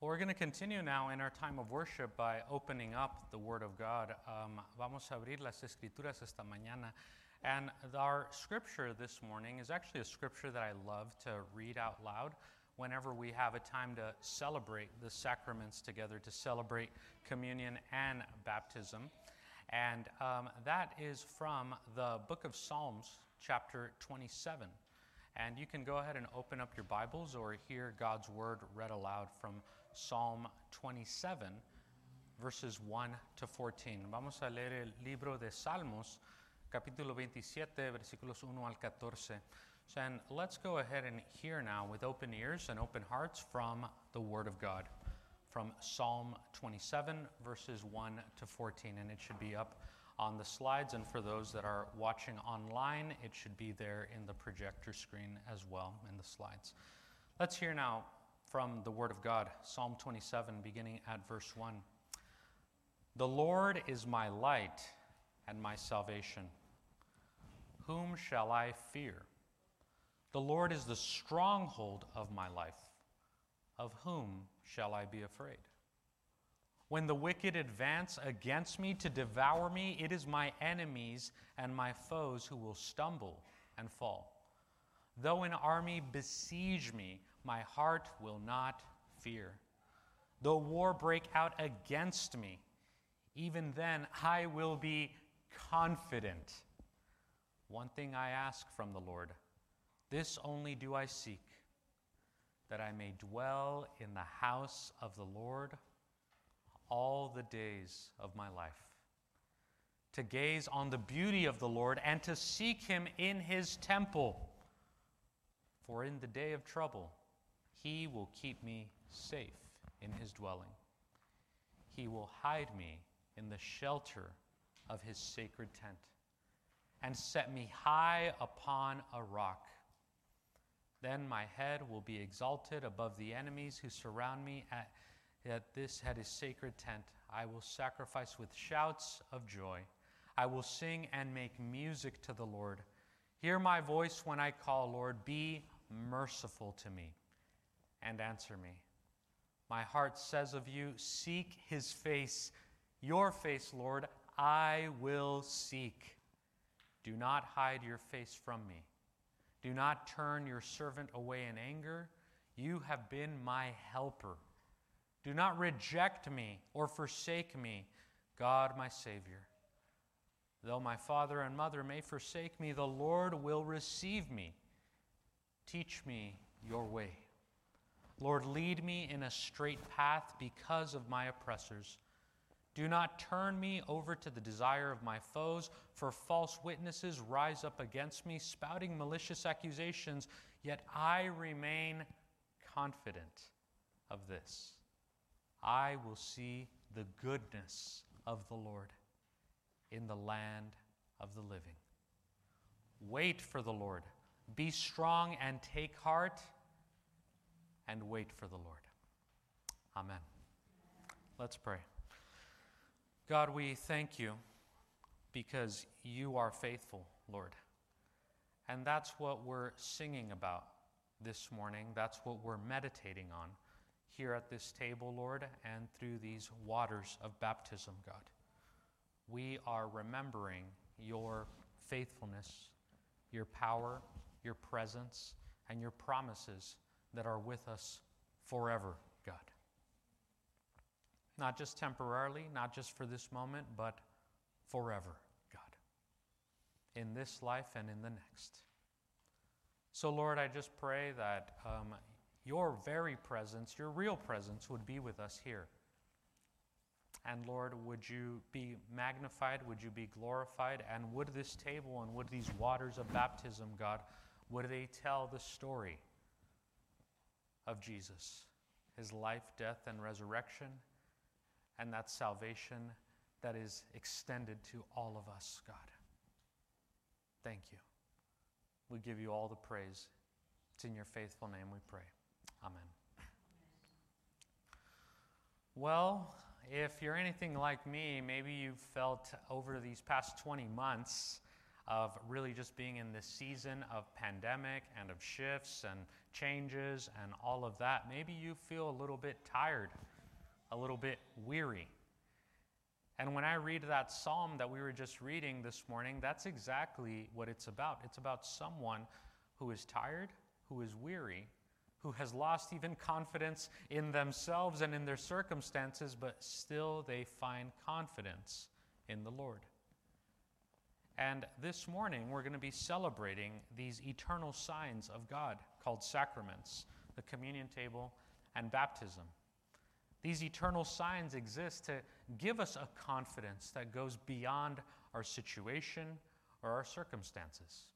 Well, we're going to continue now in our time of worship by opening up the Word of God. Um, vamos a abrir las Escrituras esta mañana. And our scripture this morning is actually a scripture that I love to read out loud whenever we have a time to celebrate the sacraments together, to celebrate communion and baptism. And um, that is from the book of Psalms, chapter 27. And you can go ahead and open up your Bibles or hear God's word read aloud from Psalm 27, verses 1 to 14. Vamos a leer el libro de Salmos, capítulo 27, versículos 1 al 14. And let's go ahead and hear now with open ears and open hearts from the Word of God, from Psalm 27, verses 1 to 14. And it should be up on the slides. And for those that are watching online, it should be there in the projector screen as well in the slides. Let's hear now from the Word of God, Psalm 27, beginning at verse 1. The Lord is my light and my salvation. Whom shall I fear? The Lord is the stronghold of my life. Of whom shall I be afraid? When the wicked advance against me to devour me, it is my enemies and my foes who will stumble and fall. Though an army besiege me, my heart will not fear. Though war break out against me, even then I will be confident. One thing I ask from the Lord this only do I seek, that I may dwell in the house of the Lord all the days of my life, to gaze on the beauty of the Lord and to seek him in his temple. For in the day of trouble, he will keep me safe in his dwelling. He will hide me in the shelter of his sacred tent and set me high upon a rock. Then my head will be exalted above the enemies who surround me at, at this at his sacred tent. I will sacrifice with shouts of joy. I will sing and make music to the Lord. Hear my voice when I call, Lord, be merciful to me and answer me. My heart says of you, Seek his face, your face, Lord, I will seek. Do not hide your face from me. Do not turn your servant away in anger. You have been my helper. Do not reject me or forsake me, God my Savior. Though my father and mother may forsake me, the Lord will receive me. Teach me your way. Lord, lead me in a straight path because of my oppressors. Do not turn me over to the desire of my foes, for false witnesses rise up against me, spouting malicious accusations, yet I remain confident of this. I will see the goodness of the Lord in the land of the living. Wait for the Lord. Be strong and take heart and wait for the Lord. Amen. Let's pray. God, we thank you because you are faithful, Lord. And that's what we're singing about this morning. That's what we're meditating on here at this table, Lord, and through these waters of baptism, God. We are remembering your faithfulness, your power, your presence, and your promises that are with us forever, God. Not just temporarily, not just for this moment, but forever, God. In this life and in the next. So, Lord, I just pray that um, your very presence, your real presence, would be with us here. And Lord, would you be magnified? Would you be glorified? And would this table and would these waters of baptism, God, would they tell the story of Jesus, his life, death, and resurrection, and that salvation that is extended to all of us, God. Thank you. We give you all the praise. It's in your faithful name we pray. Amen. Well, if you're anything like me, maybe you've felt over these past 20 months of really just being in this season of pandemic and of shifts and changes and all of that, maybe you feel a little bit tired, a little bit weary. And when I read that psalm that we were just reading this morning, that's exactly what it's about. It's about someone who is tired, who is weary, who has lost even confidence in themselves and in their circumstances, but still they find confidence in the Lord. And this morning, we're going to be celebrating these eternal signs of God called sacraments, the communion table, and baptism. These eternal signs exist to give us a confidence that goes beyond our situation or our circumstances.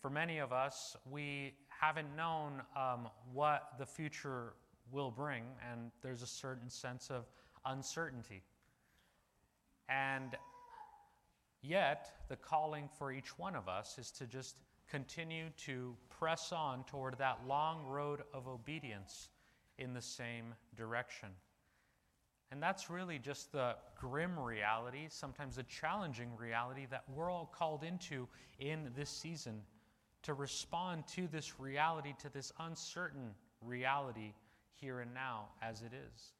For many of us, we haven't known um, what the future will bring, and there's a certain sense of uncertainty. And yet, the calling for each one of us is to just continue to press on toward that long road of obedience in the same direction. And that's really just the grim reality, sometimes the challenging reality that we're all called into in this season to respond to this reality, to this uncertain reality here and now as it is.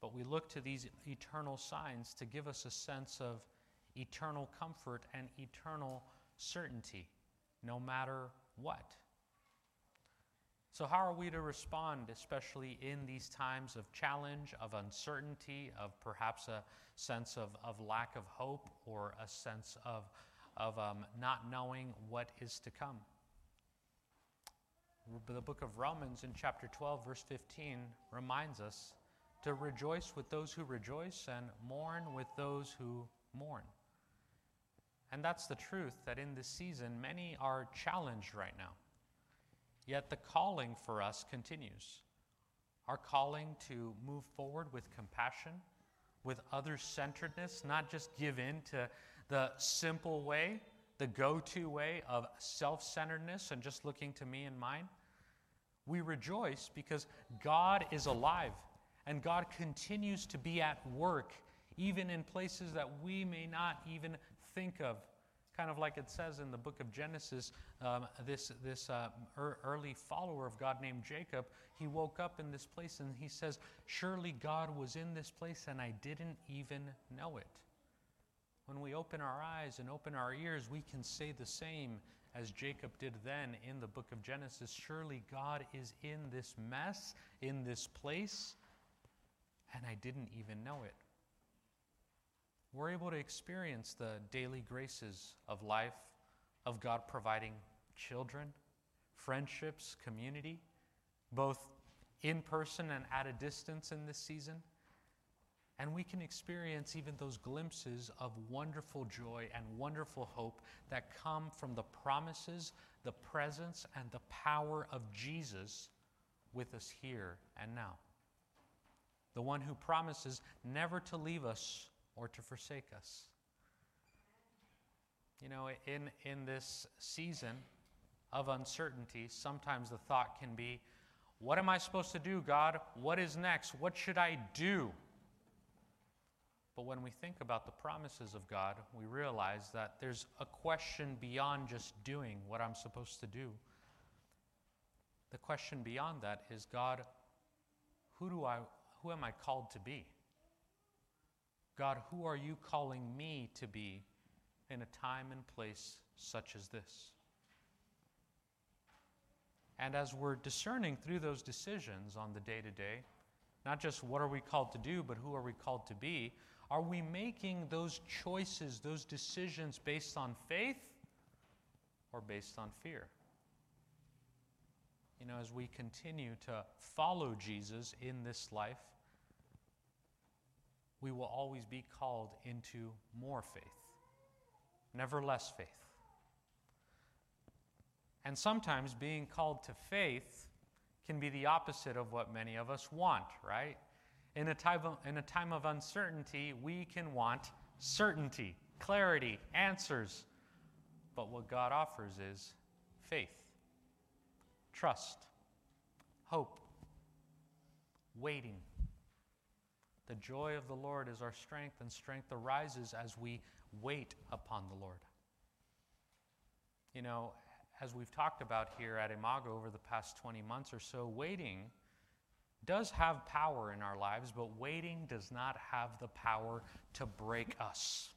But we look to these eternal signs to give us a sense of eternal comfort and eternal certainty, no matter what. So, how are we to respond, especially in these times of challenge, of uncertainty, of perhaps a sense of, of lack of hope or a sense of, of um, not knowing what is to come? The book of Romans in chapter 12, verse 15, reminds us to rejoice with those who rejoice and mourn with those who mourn. And that's the truth that in this season, many are challenged right now. Yet the calling for us continues. Our calling to move forward with compassion, with other centeredness, not just give in to the simple way, the go to way of self centeredness and just looking to me and mine. We rejoice because God is alive and God continues to be at work, even in places that we may not even think of kind of like it says in the book of Genesis, um, this, this uh, early follower of God named Jacob, he woke up in this place and he says, Surely God was in this place and I didn't even know it. When we open our eyes and open our ears, we can say the same as Jacob did then in the book of Genesis. Surely God is in this mess, in this place, and I didn't even know it we're able to experience the daily graces of life, of God providing children, friendships, community, both in person and at a distance in this season. And we can experience even those glimpses of wonderful joy and wonderful hope that come from the promises, the presence, and the power of Jesus with us here and now. The one who promises never to leave us or to forsake us. You know, in, in this season of uncertainty, sometimes the thought can be, What am I supposed to do, God? What is next? What should I do? But when we think about the promises of God, we realize that there's a question beyond just doing what I'm supposed to do. The question beyond that is God, who do I who am I called to be? God, who are you calling me to be in a time and place such as this? And as we're discerning through those decisions on the day to day, not just what are we called to do, but who are we called to be, are we making those choices, those decisions based on faith or based on fear? You know, as we continue to follow Jesus in this life, we will always be called into more faith, never less faith. And sometimes being called to faith can be the opposite of what many of us want, right? In a time of, in a time of uncertainty, we can want certainty, clarity, answers. But what God offers is faith, trust, hope, waiting the joy of the Lord is our strength, and strength arises as we wait upon the Lord. You know, as we've talked about here at Imago over the past 20 months or so, waiting does have power in our lives, but waiting does not have the power to break us.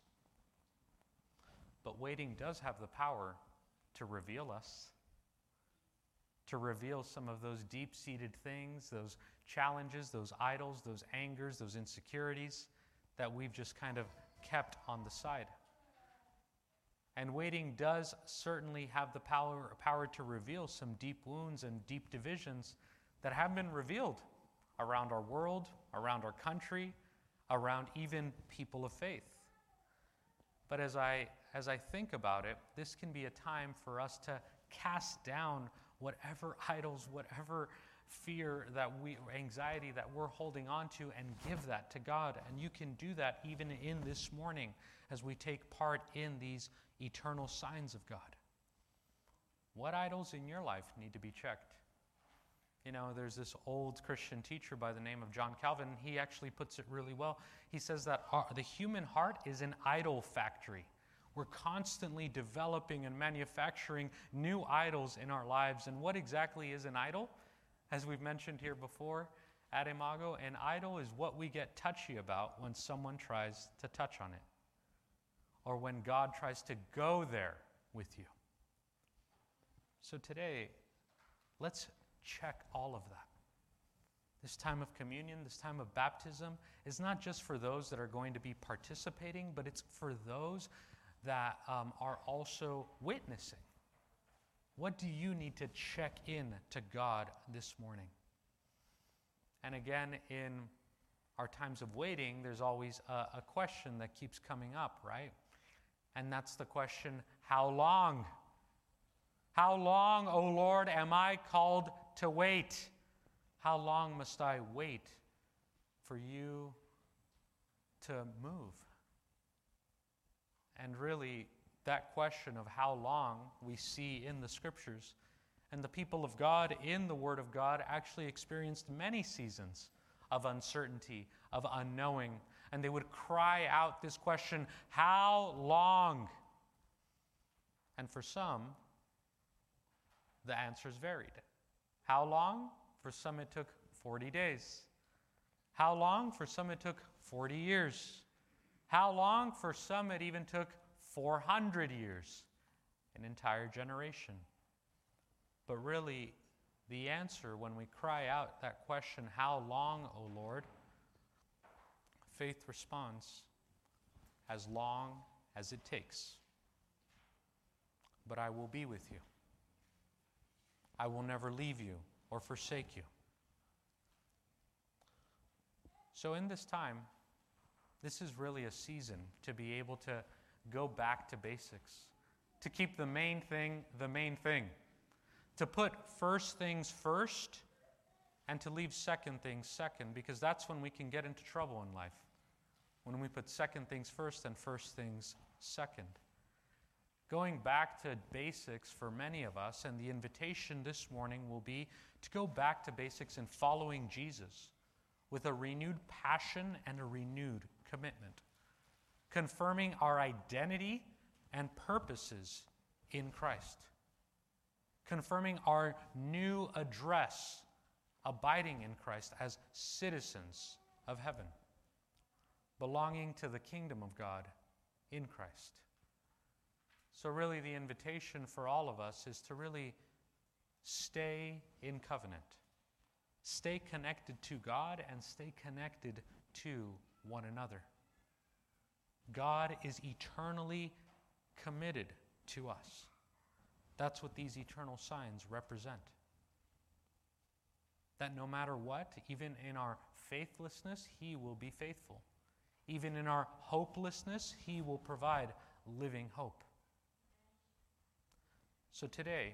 But waiting does have the power to reveal us, to reveal some of those deep seated things, those challenges, those idols, those angers, those insecurities that we've just kind of kept on the side. And waiting does certainly have the power, power to reveal some deep wounds and deep divisions that have been revealed around our world, around our country, around even people of faith. But as I, as I think about it, this can be a time for us to cast down whatever idols, whatever fear that we anxiety that we're holding on to and give that to God. And you can do that even in this morning as we take part in these eternal signs of God. What idols in your life need to be checked? You know there's this old christian teacher by the name of john calvin. He actually puts it really well. He says that our, the human heart is an idol factory. We're constantly developing and manufacturing new idols in our lives. And what exactly is an idol as we've mentioned here before at Imago, an idol is what we get touchy about when someone tries to touch on it or when God tries to go there with you. So today, let's check all of that. This time of communion, this time of baptism, is not just for those that are going to be participating, but it's for those that um, are also witnessing. What do you need to check in to God this morning? And again, in our times of waiting, there's always a, a question that keeps coming up, right? And that's the question how long? How long, O Lord, am I called to wait? How long must I wait for you to move? And really, that question of how long we see in the scriptures. And the people of God in the Word of God actually experienced many seasons of uncertainty, of unknowing. And they would cry out this question How long? And for some, the answers varied. How long? For some, it took 40 days. How long? For some, it took 40 years. How long? For some, it even took 400 years, an entire generation. But really, the answer when we cry out that question, How long, O Lord? faith responds, As long as it takes. But I will be with you. I will never leave you or forsake you. So, in this time, this is really a season to be able to go back to basics, to keep the main thing the main thing, to put first things first, and to leave second things second, because that's when we can get into trouble in life. When we put second things first and first things second. Going back to basics for many of us, and the invitation this morning will be to go back to basics in following Jesus with a renewed passion and a renewed commitment confirming our identity and purposes in Christ, confirming our new address, abiding in Christ as citizens of heaven, belonging to the kingdom of God in Christ. So, really, the invitation for all of us is to really stay in covenant, stay connected to God, and stay connected to one another. God is eternally committed to us. That's what these eternal signs represent. That no matter what, even in our faithlessness, He will be faithful. Even in our hopelessness, He will provide living hope. So today,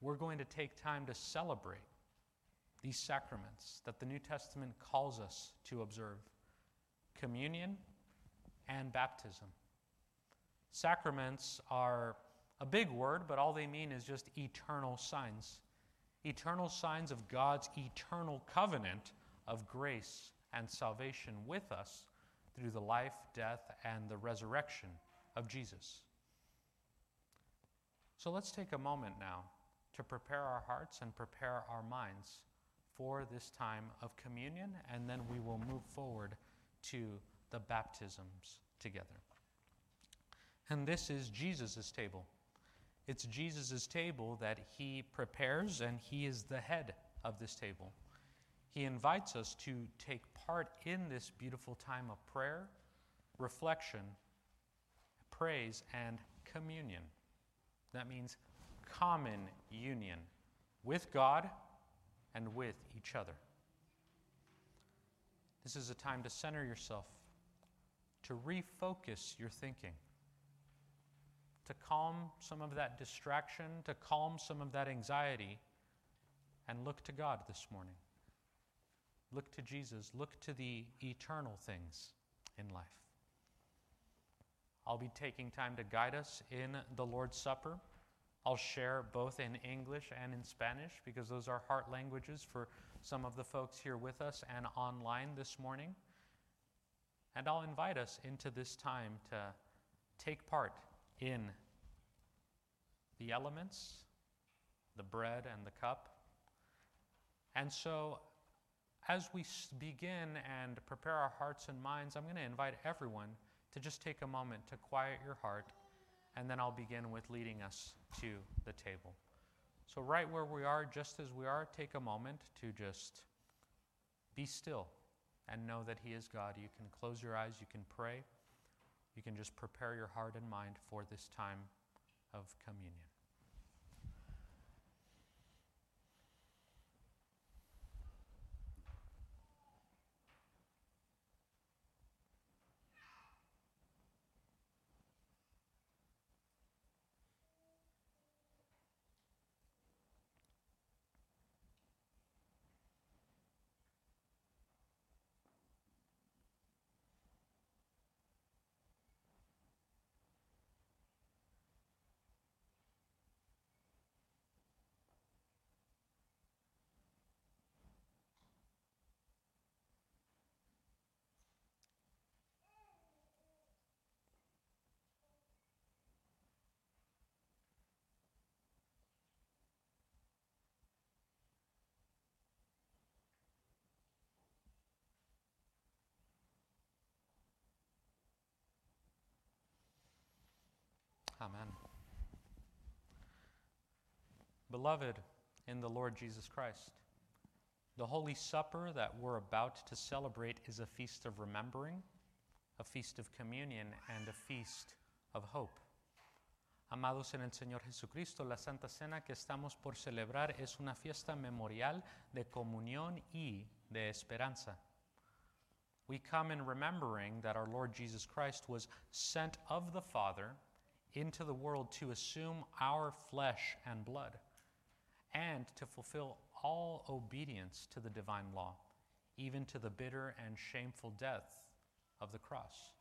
we're going to take time to celebrate these sacraments that the New Testament calls us to observe communion and baptism. Sacraments are a big word, but all they mean is just eternal signs. Eternal signs of God's eternal covenant of grace and salvation with us through the life, death, and the resurrection of Jesus. So let's take a moment now to prepare our hearts and prepare our minds for this time of communion, and then we will move forward to the baptisms together. And this is Jesus' table. It's Jesus' table that he prepares, and he is the head of this table. He invites us to take part in this beautiful time of prayer, reflection, praise, and communion. That means common union with God and with each other. This is a time to center yourself, to refocus your thinking, to calm some of that distraction, to calm some of that anxiety, and look to God this morning. Look to Jesus. Look to the eternal things in life. I'll be taking time to guide us in the Lord's Supper. I'll share both in English and in Spanish because those are heart languages for some of the folks here with us and online this morning. And I'll invite us into this time to take part in the elements, the bread and the cup. And so, as we begin and prepare our hearts and minds, I'm going to invite everyone to just take a moment to quiet your heart and then I'll begin with leading us to the table. So, right where we are, just as we are, take a moment to just be still and know that He is God. You can close your eyes, you can pray, you can just prepare your heart and mind for this time of communion. Amen. Beloved in the Lord Jesus Christ, the Holy Supper that we're about to celebrate is a feast of remembering, a feast of communion, and a feast of hope. Amados en el Señor Jesucristo, la Santa Cena que estamos por celebrar es una fiesta memorial de comunión y de esperanza. We come in remembering that our Lord Jesus Christ was sent of the Father into the world to assume our flesh and blood and to fulfill all obedience to the divine law, even to the bitter and shameful death of the cross.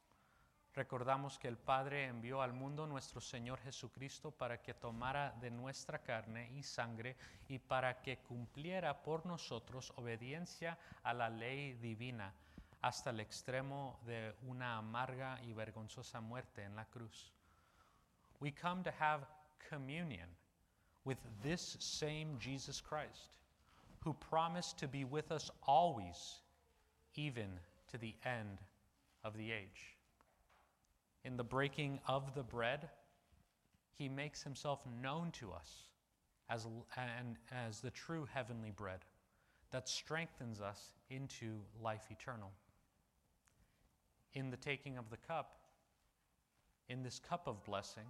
Recordamos que el Padre envió al mundo nuestro Señor Jesucristo para que tomara de nuestra carne y sangre y para que cumpliera por nosotros obediencia a la ley divina hasta el extremo de una amarga y vergonzosa muerte en la cruz we come to have communion with this same Jesus Christ, who promised to be with us always, even to the end of the age. In the breaking of the bread, he makes himself known to us as, and, as the true heavenly bread that strengthens us into life eternal. In the taking of the cup, in this cup of blessing,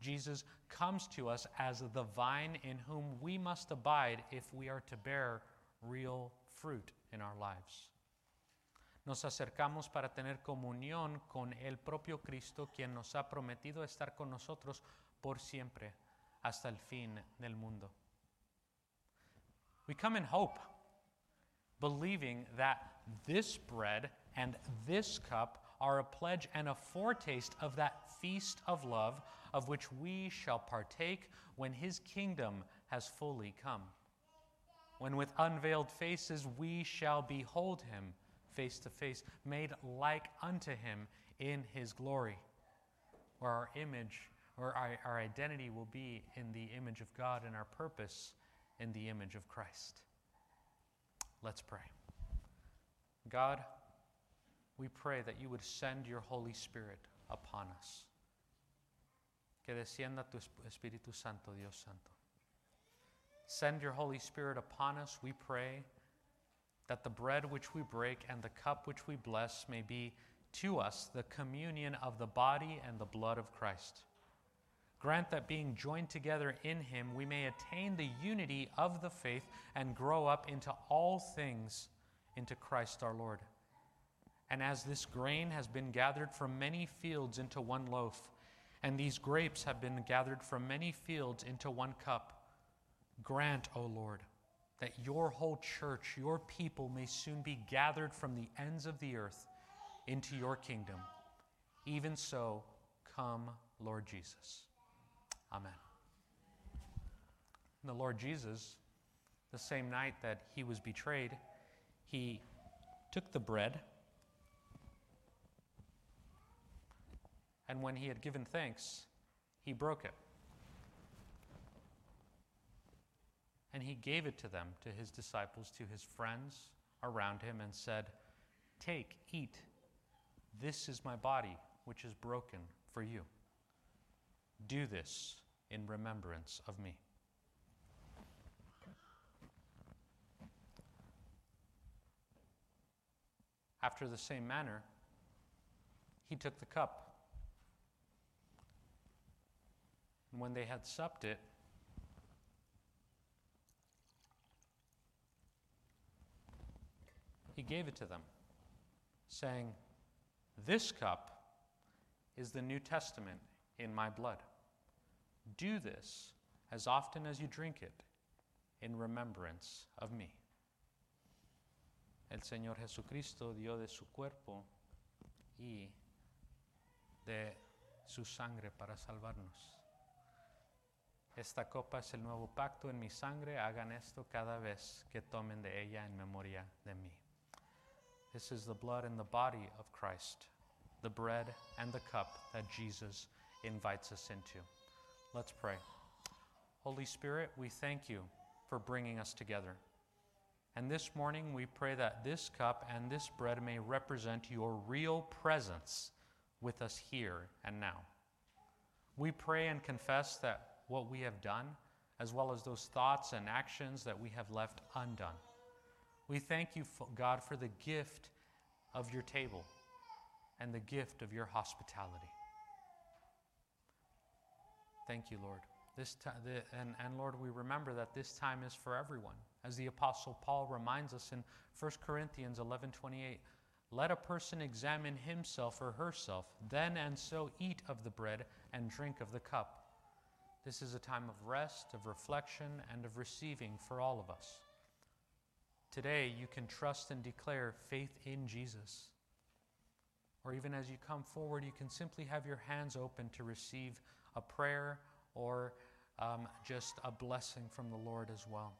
Jesus comes to us as the vine in whom we must abide if we are to bear real fruit in our lives. Nos acercamos para tener comunión con el propio Cristo, quien nos ha prometido estar con nosotros por siempre hasta el fin del mundo. We come in hope, believing that this bread and this cup are a pledge and a foretaste of that feast of love of which we shall partake when his kingdom has fully come. When with unveiled faces we shall behold him face to face, made like unto him in his glory, where our image or our, our identity will be in the image of God and our purpose in the image of Christ. Let's pray. God, we pray that you would send your Holy Spirit upon us. Que descienda tu Espíritu Santo, Dios Santo. Send your Holy Spirit upon us, we pray, that the bread which we break and the cup which we bless may be to us the communion of the body and the blood of Christ. Grant that being joined together in him, we may attain the unity of the faith and grow up into all things into Christ our Lord. And as this grain has been gathered from many fields into one loaf, and these grapes have been gathered from many fields into one cup, grant, O Lord, that your whole church, your people, may soon be gathered from the ends of the earth into your kingdom. Even so, come, Lord Jesus. Amen. The Lord Jesus, the same night that he was betrayed, he took the bread, and when he had given thanks, he broke it. And he gave it to them, to his disciples, to his friends around him, and said, Take, eat. This is my body, which is broken for you. Do this in remembrance of me. After the same manner, he took the cup. And when they had supped it, he gave it to them, saying, This cup is the New Testament in my blood. Do this as often as you drink it in remembrance of me. El Señor Jesucristo dio de su cuerpo y de su sangre para salvarnos. Esta copa es el nuevo pacto en mi sangre. Hagan esto cada vez que tomen de ella en memoria de mí. This is the blood and the body of Christ, the bread and the cup that Jesus invites us into. Let's pray. Holy Spirit, we thank you for bringing us together. And this morning, we pray that this cup and this bread may represent your real presence with us here and now. We pray and confess that what we have done, as well as those thoughts and actions that we have left undone. We thank you, God, for the gift of your table and the gift of your hospitality. Thank you, Lord. This time, the, and, and Lord, we remember that this time is for everyone. As the Apostle Paul reminds us in 1 Corinthians 11 28, let a person examine himself or herself, then and so eat of the bread and drink of the cup. This is a time of rest, of reflection, and of receiving for all of us. Today, you can trust and declare faith in Jesus. Or even as you come forward, you can simply have your hands open to receive a prayer or um, just a blessing from the Lord as well.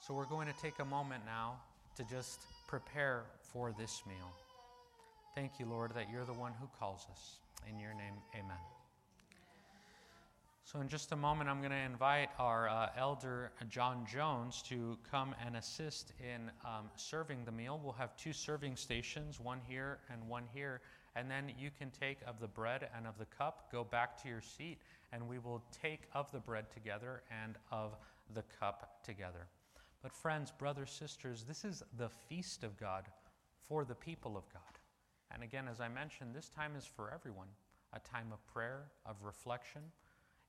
So we're going to take a moment now to just prepare for this meal. Thank you, Lord, that you're the one who calls us. In your name, amen. So, in just a moment, I'm going to invite our uh, elder John Jones to come and assist in um, serving the meal. We'll have two serving stations, one here and one here and then you can take of the bread and of the cup, go back to your seat, and we will take of the bread together and of the cup together. But, friends, brothers, sisters, this is the feast of God for the people of God. And again, as I mentioned, this time is for everyone a time of prayer, of reflection.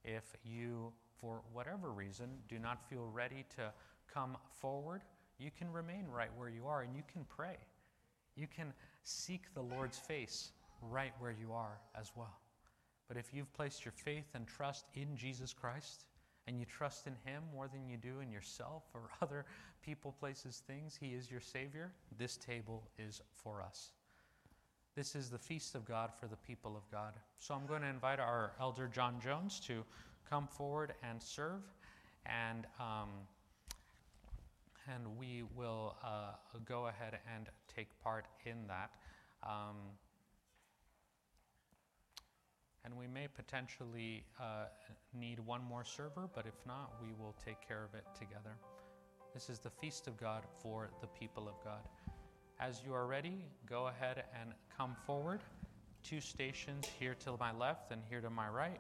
If you, for whatever reason, do not feel ready to come forward, you can remain right where you are and you can pray. You can seek the Lord's face right where you are as well. But if you've placed your faith and trust in Jesus Christ, and you trust in Him more than you do in yourself or other people, places, things, He is your Savior, this table is for us. This is the feast of God for the people of God. So I'm going to invite our elder John Jones to come forward and serve, and um, and we will uh, go ahead and take part in that. Um, and we may potentially uh, need one more server, but if not, we will take care of it together. This is the feast of God for the people of God. As you are ready, go ahead and come forward. Two stations here to my left and here to my right.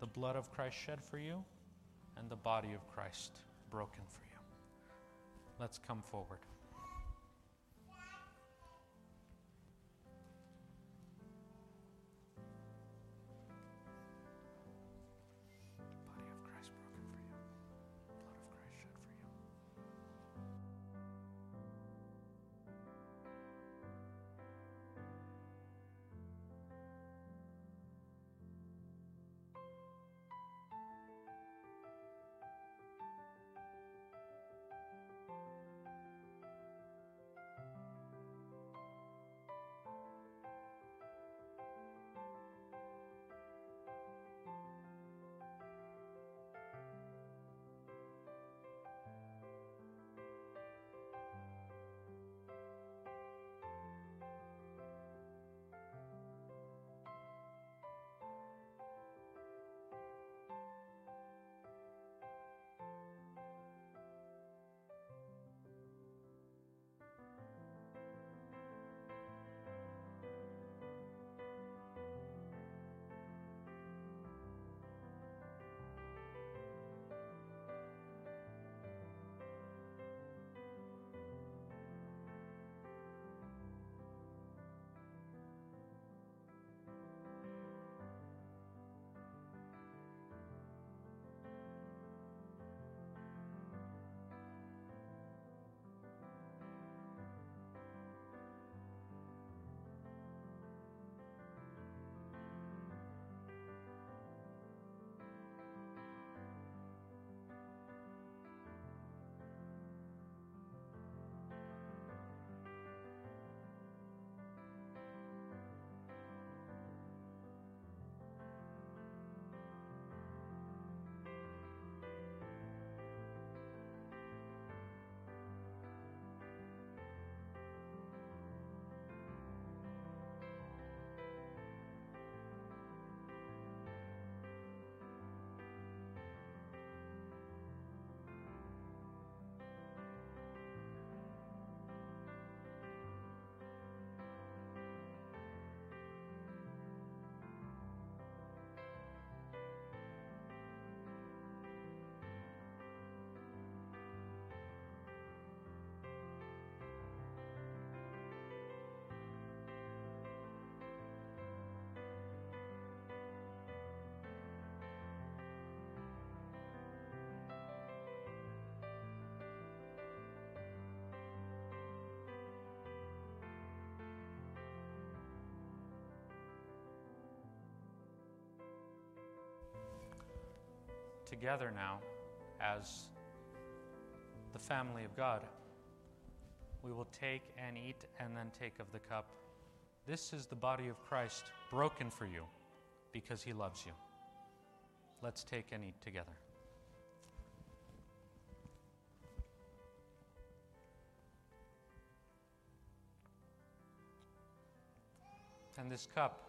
The blood of Christ shed for you, and the body of Christ broken for you. Let's come forward. Together now as the family of God. We will take and eat and then take of the cup. This is the body of Christ broken for you because he loves you. Let's take and eat together. And this cup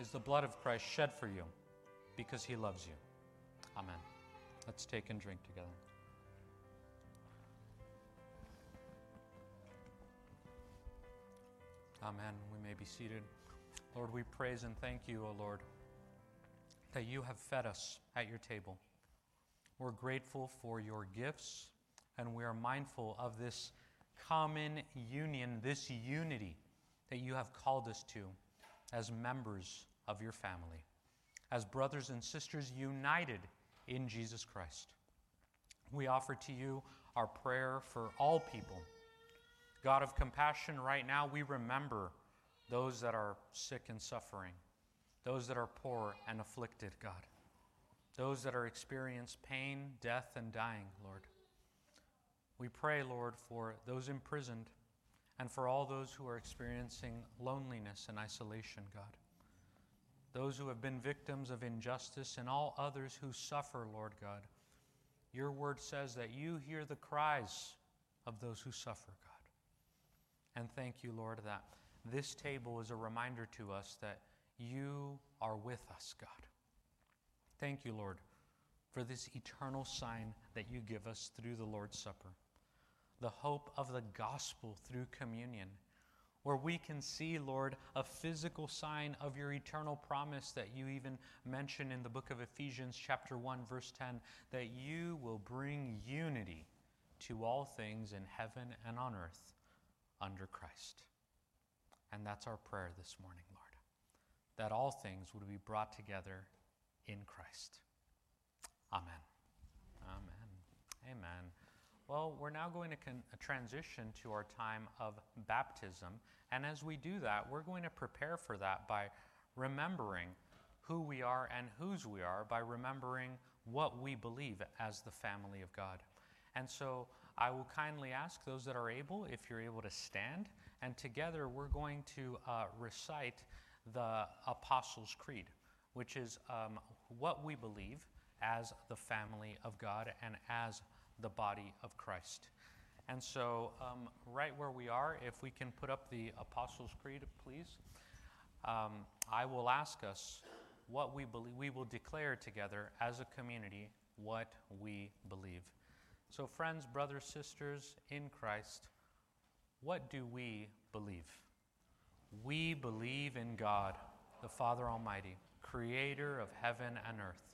is the blood of Christ shed for you because he loves you. Amen. Let's take and drink together. Amen. We may be seated. Lord, we praise and thank you, O Lord, that you have fed us at your table. We're grateful for your gifts, and we are mindful of this common union, this unity that you have called us to as members of your family, as brothers and sisters united in Jesus Christ. We offer to you our prayer for all people. God of compassion, right now we remember those that are sick and suffering, those that are poor and afflicted, God, those that are experiencing pain, death, and dying, Lord. We pray, Lord, for those imprisoned and for all those who are experiencing loneliness and isolation, God those who have been victims of injustice, and all others who suffer, Lord God. Your word says that you hear the cries of those who suffer, God. And thank you, Lord, that this table is a reminder to us that you are with us, God. Thank you, Lord, for this eternal sign that you give us through the Lord's Supper, the hope of the gospel through communion, where we can see, Lord, a physical sign of your eternal promise that you even mention in the book of Ephesians, chapter 1, verse 10, that you will bring unity to all things in heaven and on earth under Christ. And that's our prayer this morning, Lord, that all things would be brought together in Christ. Amen. Amen. Amen. Well, we're now going to con- transition to our time of baptism. And as we do that, we're going to prepare for that by remembering who we are and whose we are, by remembering what we believe as the family of God. And so I will kindly ask those that are able, if you're able to stand, and together we're going to uh, recite the Apostles' Creed, which is um, what we believe as the family of God and as the body of Christ. And so, um, right where we are, if we can put up the Apostles' Creed, please, um, I will ask us what we believe. We will declare together as a community what we believe. So, friends, brothers, sisters in Christ, what do we believe? We believe in God, the Father Almighty, creator of heaven and earth.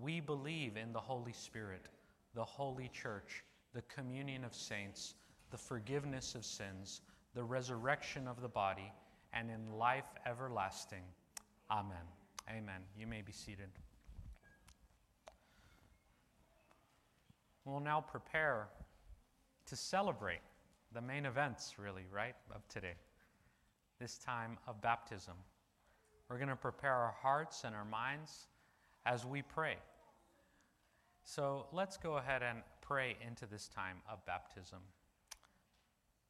We believe in the Holy Spirit, the holy church, the communion of saints, the forgiveness of sins, the resurrection of the body, and in life everlasting. Amen. Amen. You may be seated. We'll now prepare to celebrate the main events, really, right, of today, this time of baptism. We're going to prepare our hearts and our minds as we pray. So let's go ahead and pray into this time of baptism.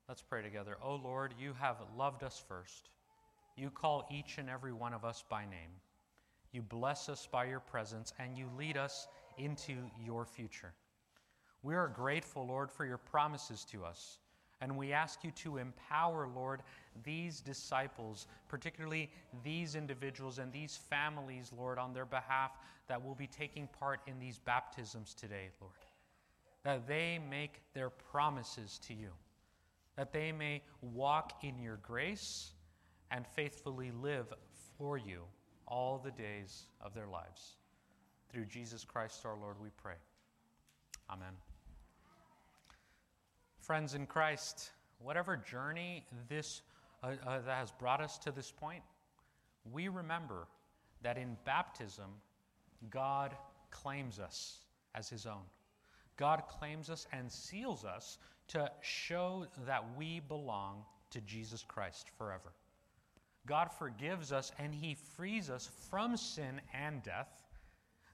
Let's pray together. Oh Lord, you have loved us first. You call each and every one of us by name. You bless us by your presence, and you lead us into your future. We are grateful, Lord, for your promises to us. And we ask you to empower, Lord, these disciples, particularly these individuals and these families, Lord, on their behalf that will be taking part in these baptisms today, Lord. That they make their promises to you, that they may walk in your grace and faithfully live for you all the days of their lives. Through Jesus Christ our Lord, we pray. Amen. Friends in Christ, whatever journey this uh, uh, that has brought us to this point, we remember that in baptism, God claims us as His own. God claims us and seals us to show that we belong to Jesus Christ forever. God forgives us and He frees us from sin and death.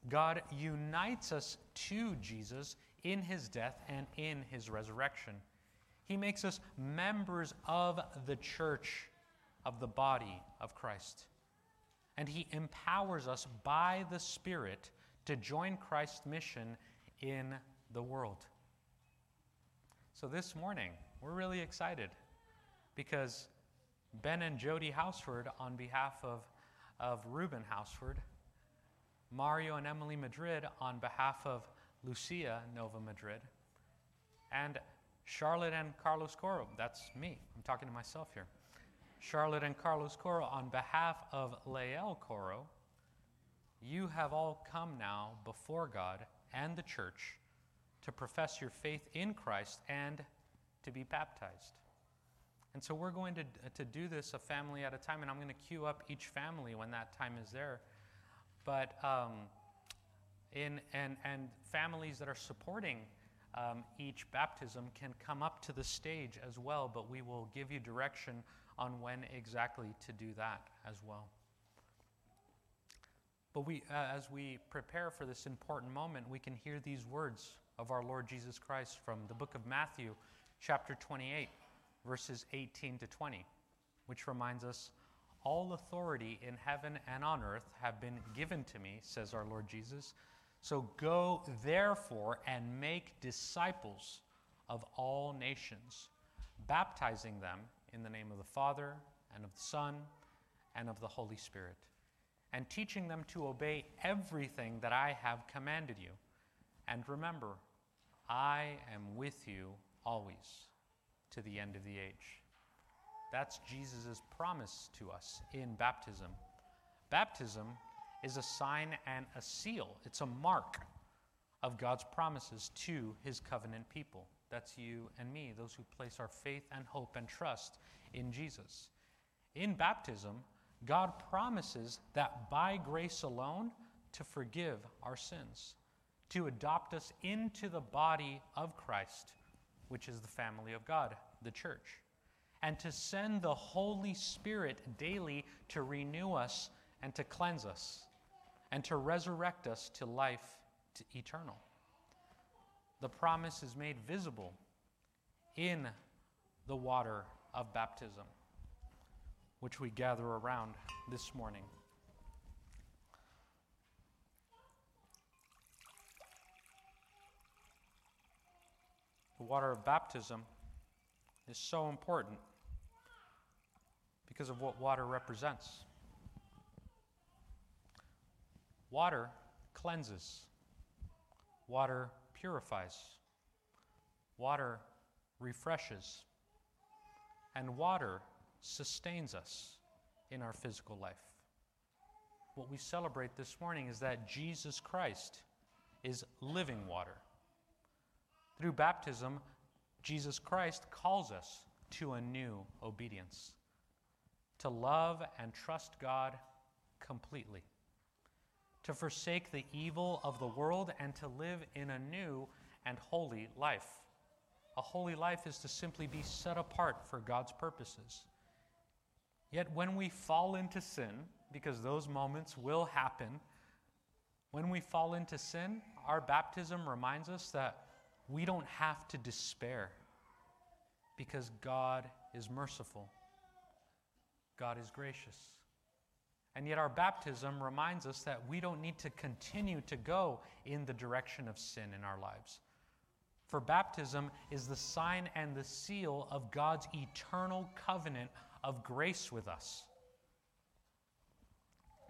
God unites us to Jesus in his death and in his resurrection. He makes us members of the church, of the body of Christ. And he empowers us by the Spirit to join Christ's mission in the world. So this morning, we're really excited because Ben and Jody Houseford, on behalf of, of Ruben Houseford, Mario and Emily Madrid, on behalf of Lucia Nova Madrid, and Charlotte and Carlos Coro. That's me. I'm talking to myself here. Charlotte and Carlos Coro, on behalf of Lael Coro, you have all come now before God and the church to profess your faith in Christ and to be baptized. And so we're going to, to do this a family at a time, and I'm going to queue up each family when that time is there. But um, in, and, and families that are supporting um, each baptism can come up to the stage as well, but we will give you direction on when exactly to do that as well. But we, uh, as we prepare for this important moment, we can hear these words of our Lord Jesus Christ from the book of Matthew, chapter 28, verses 18 to 20, which reminds us All authority in heaven and on earth have been given to me, says our Lord Jesus. So go therefore and make disciples of all nations, baptizing them in the name of the Father and of the Son and of the Holy Spirit, and teaching them to obey everything that I have commanded you. And remember, I am with you always to the end of the age. That's Jesus' promise to us in baptism. Baptism is a sign and a seal, it's a mark of God's promises to his covenant people. That's you and me, those who place our faith and hope and trust in Jesus. In baptism, God promises that by grace alone to forgive our sins, to adopt us into the body of Christ, which is the family of God, the church, and to send the Holy Spirit daily to renew us and to cleanse us and to resurrect us to life to eternal. The promise is made visible in the water of baptism, which we gather around this morning. The water of baptism is so important because of what water represents. Water cleanses, water purifies, water refreshes, and water sustains us in our physical life. What we celebrate this morning is that Jesus Christ is living water. Through baptism, Jesus Christ calls us to a new obedience, to love and trust God completely to forsake the evil of the world and to live in a new and holy life. A holy life is to simply be set apart for God's purposes. Yet when we fall into sin, because those moments will happen, when we fall into sin, our baptism reminds us that we don't have to despair because God is merciful, God is gracious. And yet, our baptism reminds us that we don't need to continue to go in the direction of sin in our lives. For baptism is the sign and the seal of God's eternal covenant of grace with us.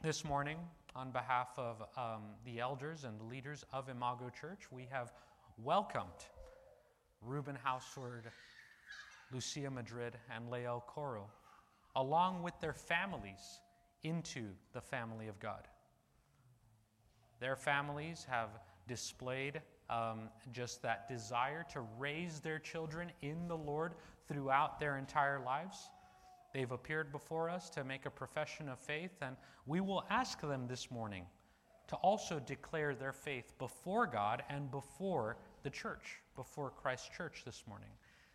This morning, on behalf of um, the elders and leaders of Imago Church, we have welcomed Ruben Houseward, Lucia Madrid, and Lael Coro, along with their families into the family of God. Their families have displayed um, just that desire to raise their children in the Lord throughout their entire lives. They've appeared before us to make a profession of faith, and we will ask them this morning to also declare their faith before God and before the church, before Christ's church this morning.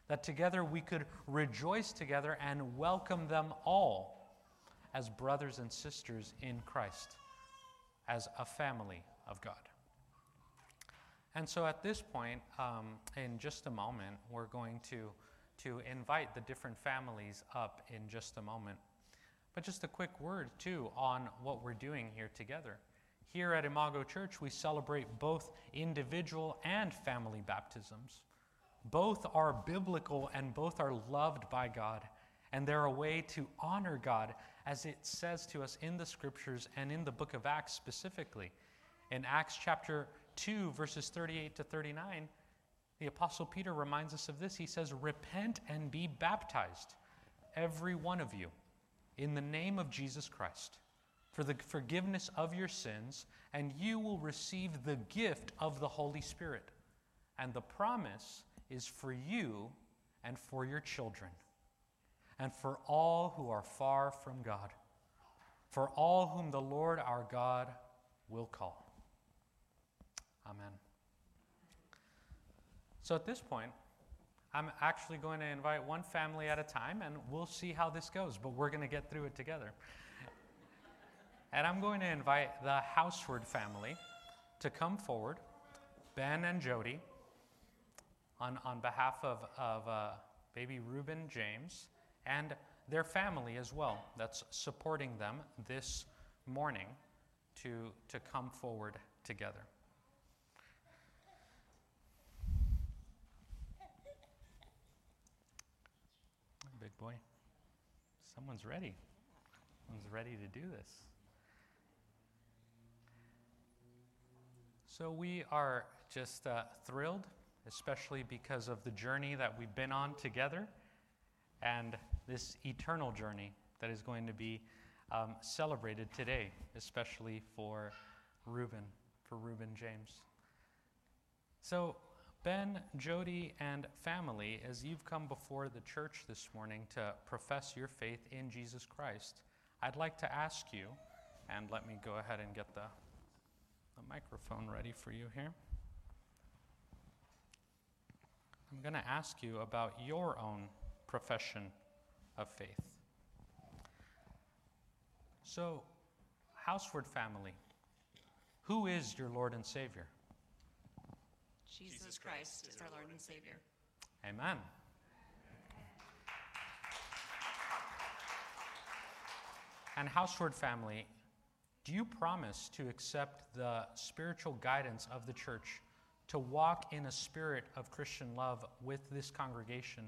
That together we could rejoice together and welcome them all as brothers and sisters in Christ, as a family of God. And so at this point, um, in just a moment, we're going to, to invite the different families up in just a moment. But just a quick word, too, on what we're doing here together. Here at Imago Church, we celebrate both individual and family baptisms. Both are biblical and both are loved by God, and they're a way to honor God as it says to us in the scriptures and in the book of Acts specifically. In Acts chapter 2, verses 38 to 39, the Apostle Peter reminds us of this. He says, Repent and be baptized, every one of you, in the name of Jesus Christ, for the forgiveness of your sins, and you will receive the gift of the Holy Spirit. And the promise is for you and for your children and for all who are far from God, for all whom the Lord our God will call. Amen. So at this point, I'm actually going to invite one family at a time, and we'll see how this goes, but we're going to get through it together. And I'm going to invite the Houseward family to come forward, Ben and Jody, on, on behalf of, of uh, baby Reuben James and their family as well, that's supporting them this morning to, to come forward together. Big boy. Someone's ready. Someone's ready to do this. So we are just uh, thrilled, especially because of the journey that we've been on together and this eternal journey that is going to be um, celebrated today, especially for Reuben, for Reuben James. So, Ben, Jody, and family, as you've come before the church this morning to profess your faith in Jesus Christ, I'd like to ask you, and let me go ahead and get the the microphone ready for you here. I'm going to ask you about your own profession of faith. So, Houseward family, who is your Lord and Savior? Jesus Christ is our Lord and Savior. Amen. And Houseward family, do you promise to accept the spiritual guidance of the church to walk in a spirit of Christian love with this congregation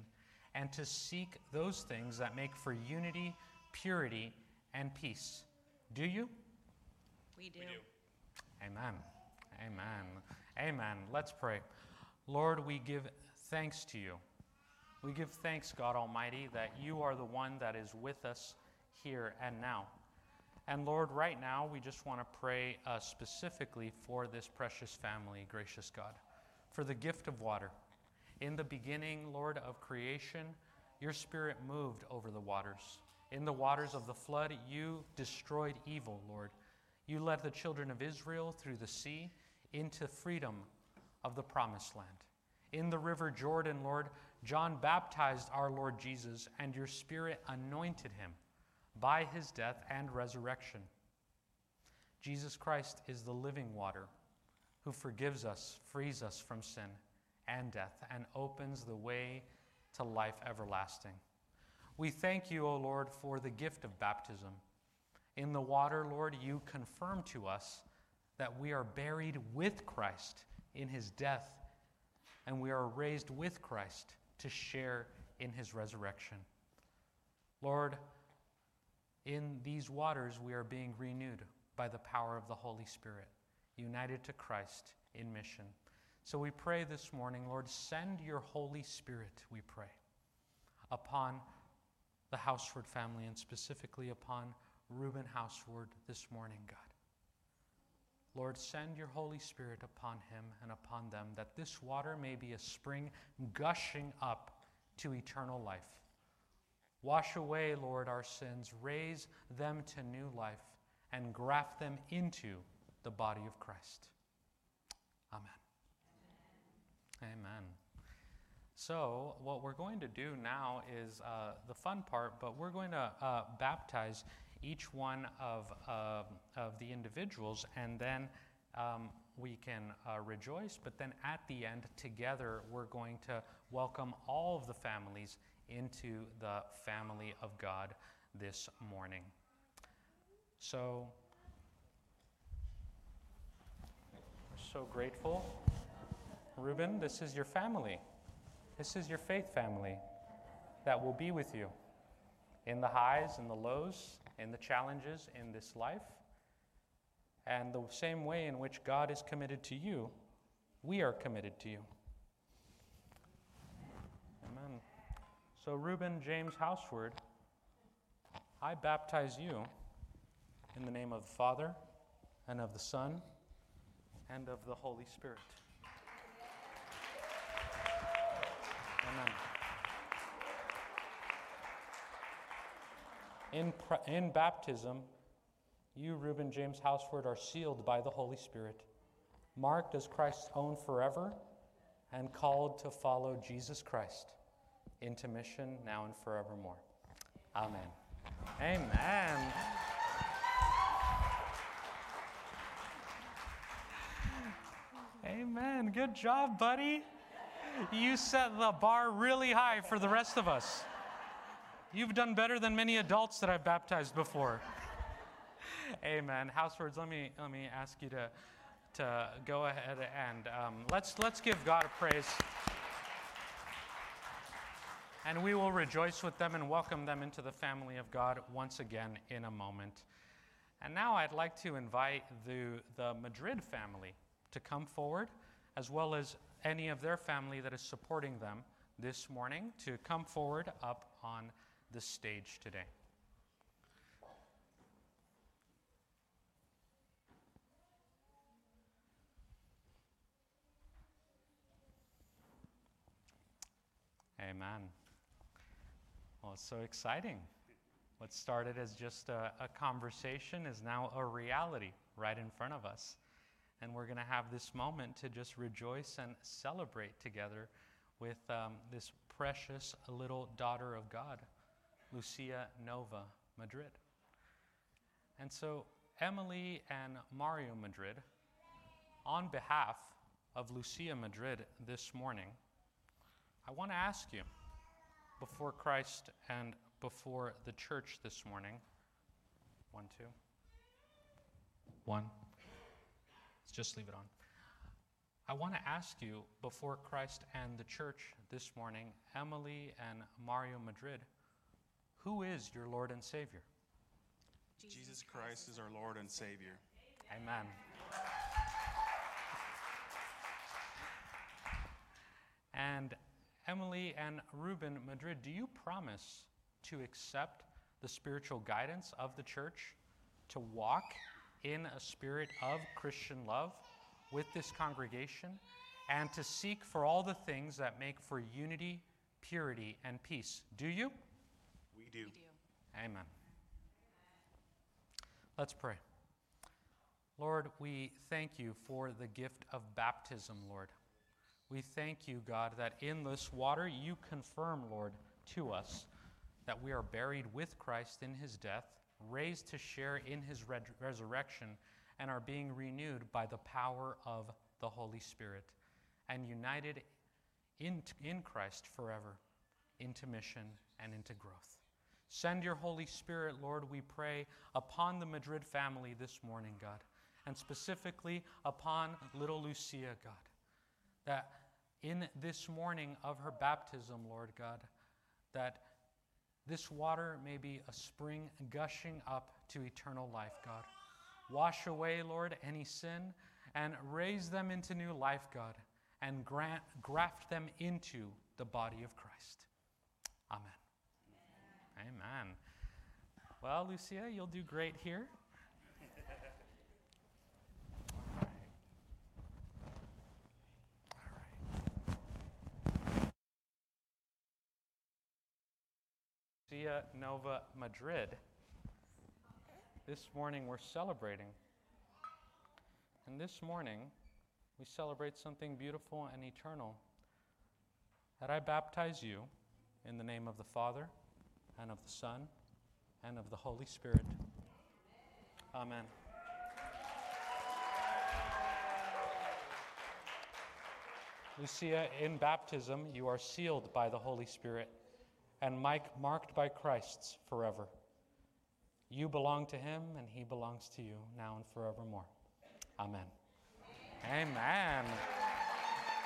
and to seek those things that make for unity, purity, and peace? Do you? We do. We do. Amen. Amen. Amen. Let's pray. Lord, we give thanks to you. We give thanks, God Almighty, that you are the one that is with us here and now. And Lord, right now, we just want to pray uh, specifically for this precious family, gracious God, for the gift of water. In the beginning, Lord, of creation, your spirit moved over the waters. In the waters of the flood, you destroyed evil, Lord. You led the children of Israel through the sea into freedom of the promised land. In the river Jordan, Lord, John baptized our Lord Jesus, and your spirit anointed him by his death and resurrection. Jesus Christ is the living water who forgives us, frees us from sin and death, and opens the way to life everlasting. We thank you, O Lord, for the gift of baptism. In the water, Lord, you confirm to us that we are buried with Christ in his death, and we are raised with Christ to share in his resurrection. Lord, in these waters, we are being renewed by the power of the Holy Spirit, united to Christ in mission. So we pray this morning, Lord, send your Holy Spirit, we pray, upon the Houseward family and specifically upon Reuben Houseward this morning, God. Lord, send your Holy Spirit upon him and upon them, that this water may be a spring gushing up to eternal life. Wash away, Lord, our sins, raise them to new life, and graft them into the body of Christ. Amen. Amen. So, what we're going to do now is uh, the fun part, but we're going to uh, baptize each one of, uh, of the individuals, and then um, we can uh, rejoice. But then at the end, together, we're going to welcome all of the families into the family of God this morning. So, we're so grateful. Reuben, this is your family. This is your faith family that will be with you in the highs and the lows, in the challenges in this life. And the same way in which God is committed to you, we are committed to you. Amen. So, Reuben James Houseward, I baptize you in the name of the Father, and of the Son, and of the Holy Spirit. Amen. In, in baptism, you, Reuben James Houseford, are sealed by the Holy Spirit, marked as Christ's own forever, and called to follow Jesus Christ into mission now and forevermore. Amen. Amen. Amen. Good job, buddy. You set the bar really high for the rest of us. You've done better than many adults that I've baptized before. Amen. Housewords, let me let me ask you to to go ahead and um, let's let's give God a praise. And we will rejoice with them and welcome them into the family of God once again in a moment. And now I'd like to invite the, the Madrid family to come forward, as well as any of their family that is supporting them this morning to come forward up on the stage today. Amen. Well, it's so exciting. What started as just a, a, conversation is now a reality right in front of us. And we're going to have this moment to just rejoice and celebrate together with um, this precious little daughter of God, Lucia Nova Madrid. And so, Emily and Mario Madrid, on behalf of Lucia Madrid this morning, I want to ask you before Christ and before the church this morning. One, two. One. Just leave it on. I want to ask you before Christ and the church this morning, Emily and Mario Madrid, who is your Lord and Savior? Jesus Christ is our Lord and Savior. Amen. And Emily and Ruben Madrid, do you promise to accept the spiritual guidance of the church, to walk in a spirit of Christian love with this congregation, and to seek for all the things that make for unity, purity, and peace? Do you? We do. We do. Amen. Let's pray. Lord, we thank you for the gift of baptism, Lord. We thank you, God, that in this water you confirm, Lord, to us that we are buried with Christ in his death, raised to share in his resurrection, and are being renewed by the power of the Holy Spirit, and united in, in Christ forever into mission and into growth. Send your Holy Spirit, Lord, we pray, upon the Madrid family this morning, God, and specifically upon little Lucia, God, that in this morning of her baptism, Lord God, that this water may be a spring gushing up to eternal life, God. Wash away, Lord, any sin and raise them into new life, God, and grant, graft them into the body of Christ. Amen. Amen. Amen. Well, Lucia, you'll do great here. Lucia Nova Madrid. This morning we're celebrating. And this morning we celebrate something beautiful and eternal. That I baptize you in the name of the Father, and of the Son, and of the Holy Spirit. Amen. Lucia, in baptism, you are sealed by the Holy Spirit and Mike marked by Christ's forever. You belong to him, and he belongs to you now and forevermore. Amen. Amen. Amen.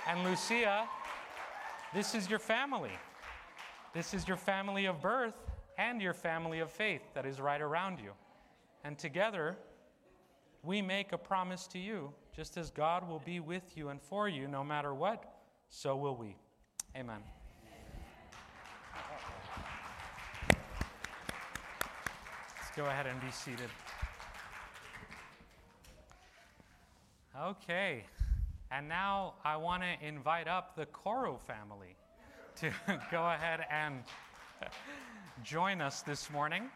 And Lucia, this is your family. This is your family of birth and your family of faith that is right around you. And together, we make a promise to you, just as God will be with you and for you no matter what, so will we. Amen. Go ahead and be seated. Okay, and now I want to invite up the Coro family to go ahead and join us this morning.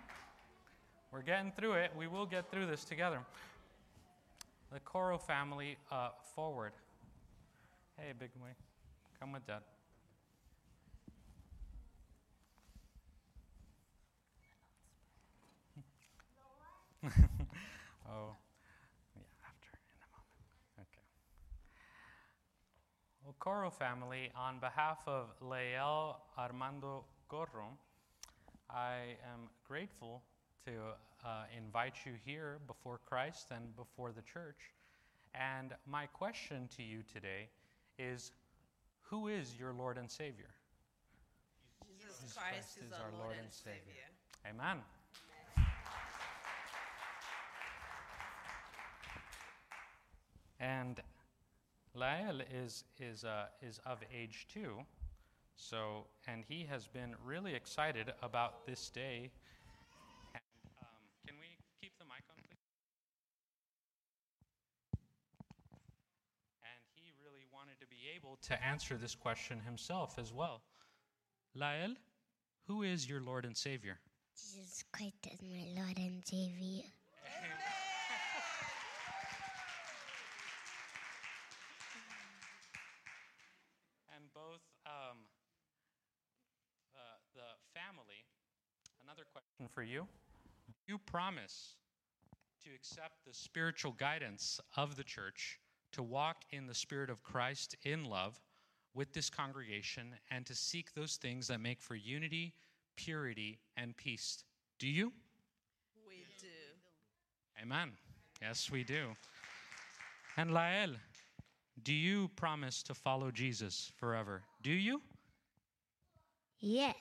We're getting through it. We will get through this together. The Coro family uh, forward. Hey, Big Boy, come with Dad. oh, yeah, after in a moment. Okay. Coro family, on behalf of Lael Armando Coro, I am grateful to uh, invite you here before Christ and before the church. And my question to you today is Who is your Lord and Savior? Jesus Christ is our Lord and Savior. Amen. And Lael is, is, uh, is of age two, so, and he has been really excited about this day. And, um, can we keep the mic on, please? And he really wanted to be able to answer this question himself as well. Lael, who is your Lord and Savior? Jesus Christ is my Lord and Savior. And both um, uh, the family, another question for you. Do you promise to accept the spiritual guidance of the church, to walk in the Spirit of Christ in love with this congregation, and to seek those things that make for unity, purity, and peace? Do you? We do. Amen. Yes, we do. And Lael, do you promise to follow Jesus forever? Do you? Yes.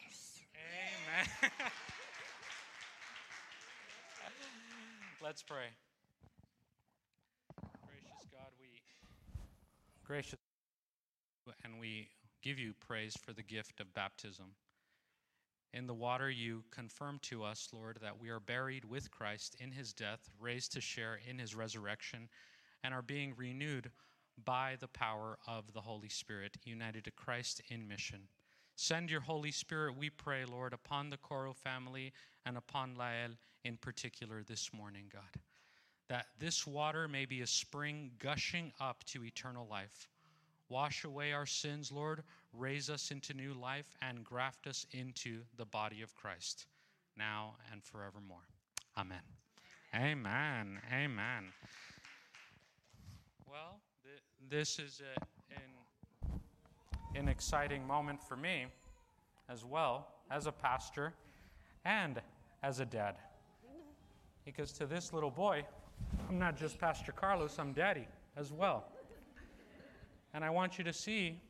Amen. Let's pray. Gracious God, we gracious and we give you praise for the gift of baptism. In the water, you confirm to us, Lord, that we are buried with Christ in his death, raised to share in his resurrection, and are being renewed by the power of the Holy Spirit, united to Christ in mission. Send your Holy Spirit, we pray, Lord, upon the Coro family and upon Lael in particular this morning, God, that this water may be a spring gushing up to eternal life. Wash away our sins, Lord, raise us into new life, and graft us into the body of Christ, now and forevermore. Amen. Amen. Amen. Well, th- this is a, an, an exciting moment for me as well, as a pastor and as a dad. Because to this little boy, I'm not just Pastor Carlos, I'm daddy as well. And I want you to see,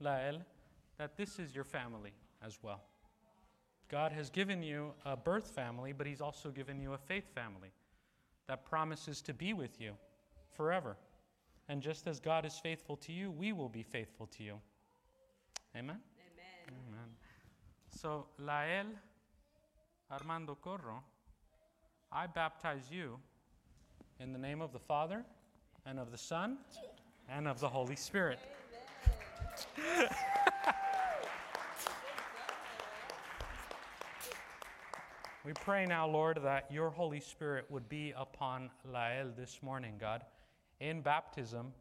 Lael, that this is your family as well. God has given you a birth family, but He's also given you a faith family that promises to be with you forever. And just as God is faithful to you, we will be faithful to you. Amen? Amen. Amen. So, Lael Armando Coro, I baptize you in the name of the Father, and of the Son, and of the Holy Spirit. we pray now, Lord, that your Holy Spirit would be upon Lael this morning, God. In baptism,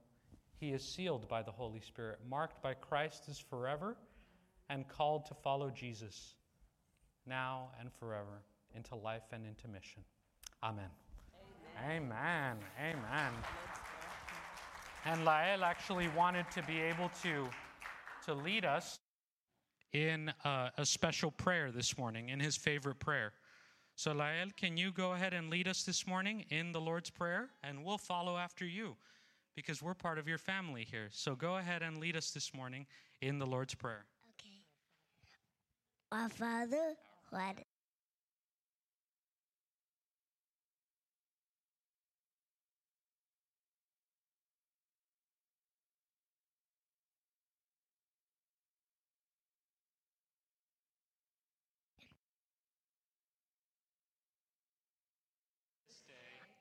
he is sealed by the Holy Spirit, marked by Christ as forever, and called to follow Jesus now and forever into life and into mission. Amen. Amen. Amen. And Lael actually wanted to be able to, to lead us in uh, a special prayer this morning, in his favorite prayer. So, Lael, can you go ahead and lead us this morning in the Lord's Prayer? And we'll follow after you because we're part of your family here. So, go ahead and lead us this morning in the Lord's Prayer. Okay. Our Father, what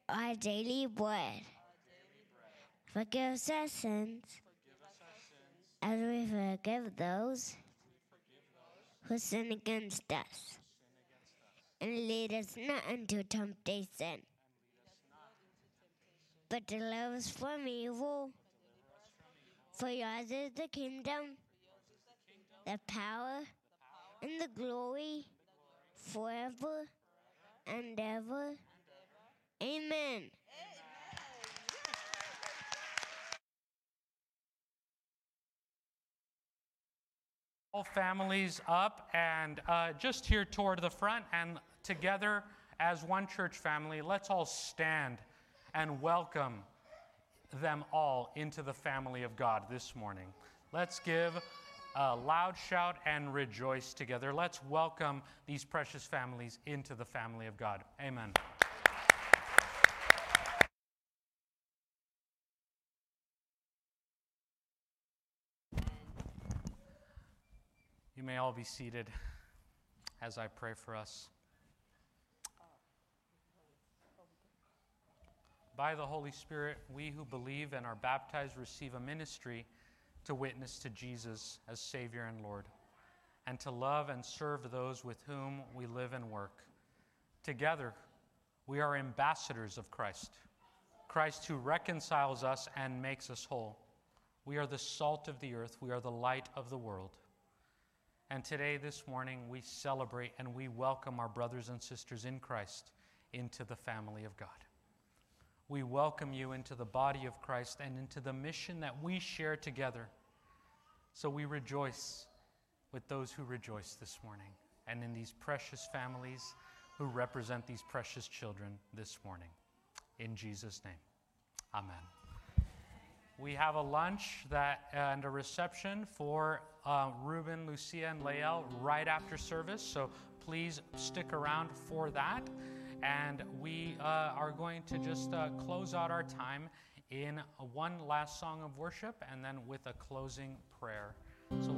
our daily bread. Forgive us our sins as we forgive those who sin against us. And lead us not into temptation, but deliver us from evil. For yours is the kingdom, the power, and the glory forever and ever. Amen. All families up and uh, just here toward the front, and together as one church family, let's all stand and welcome them all into the family of God this morning. Let's give a loud shout and rejoice together. Let's welcome these precious families into the family of God. Amen. You may all be seated as I pray for us. By the Holy Spirit, we who believe and are baptized receive a ministry to witness to Jesus as Savior and Lord, and to love and serve those with whom we live and work. Together, we are ambassadors of Christ, Christ who reconciles us and makes us whole. We are the salt of the earth, we are the light of the world. And today, this morning, we celebrate and we welcome our brothers and sisters in Christ into the family of God. We welcome you into the body of Christ and into the mission that we share together. So we rejoice with those who rejoice this morning and in these precious families who represent these precious children this morning. In Jesus' name, amen. We have a lunch that, and a reception for uh, Ruben, Lucia, and Lael right after service. So please stick around for that. And we uh, are going to just uh, close out our time in one last song of worship and then with a closing prayer. So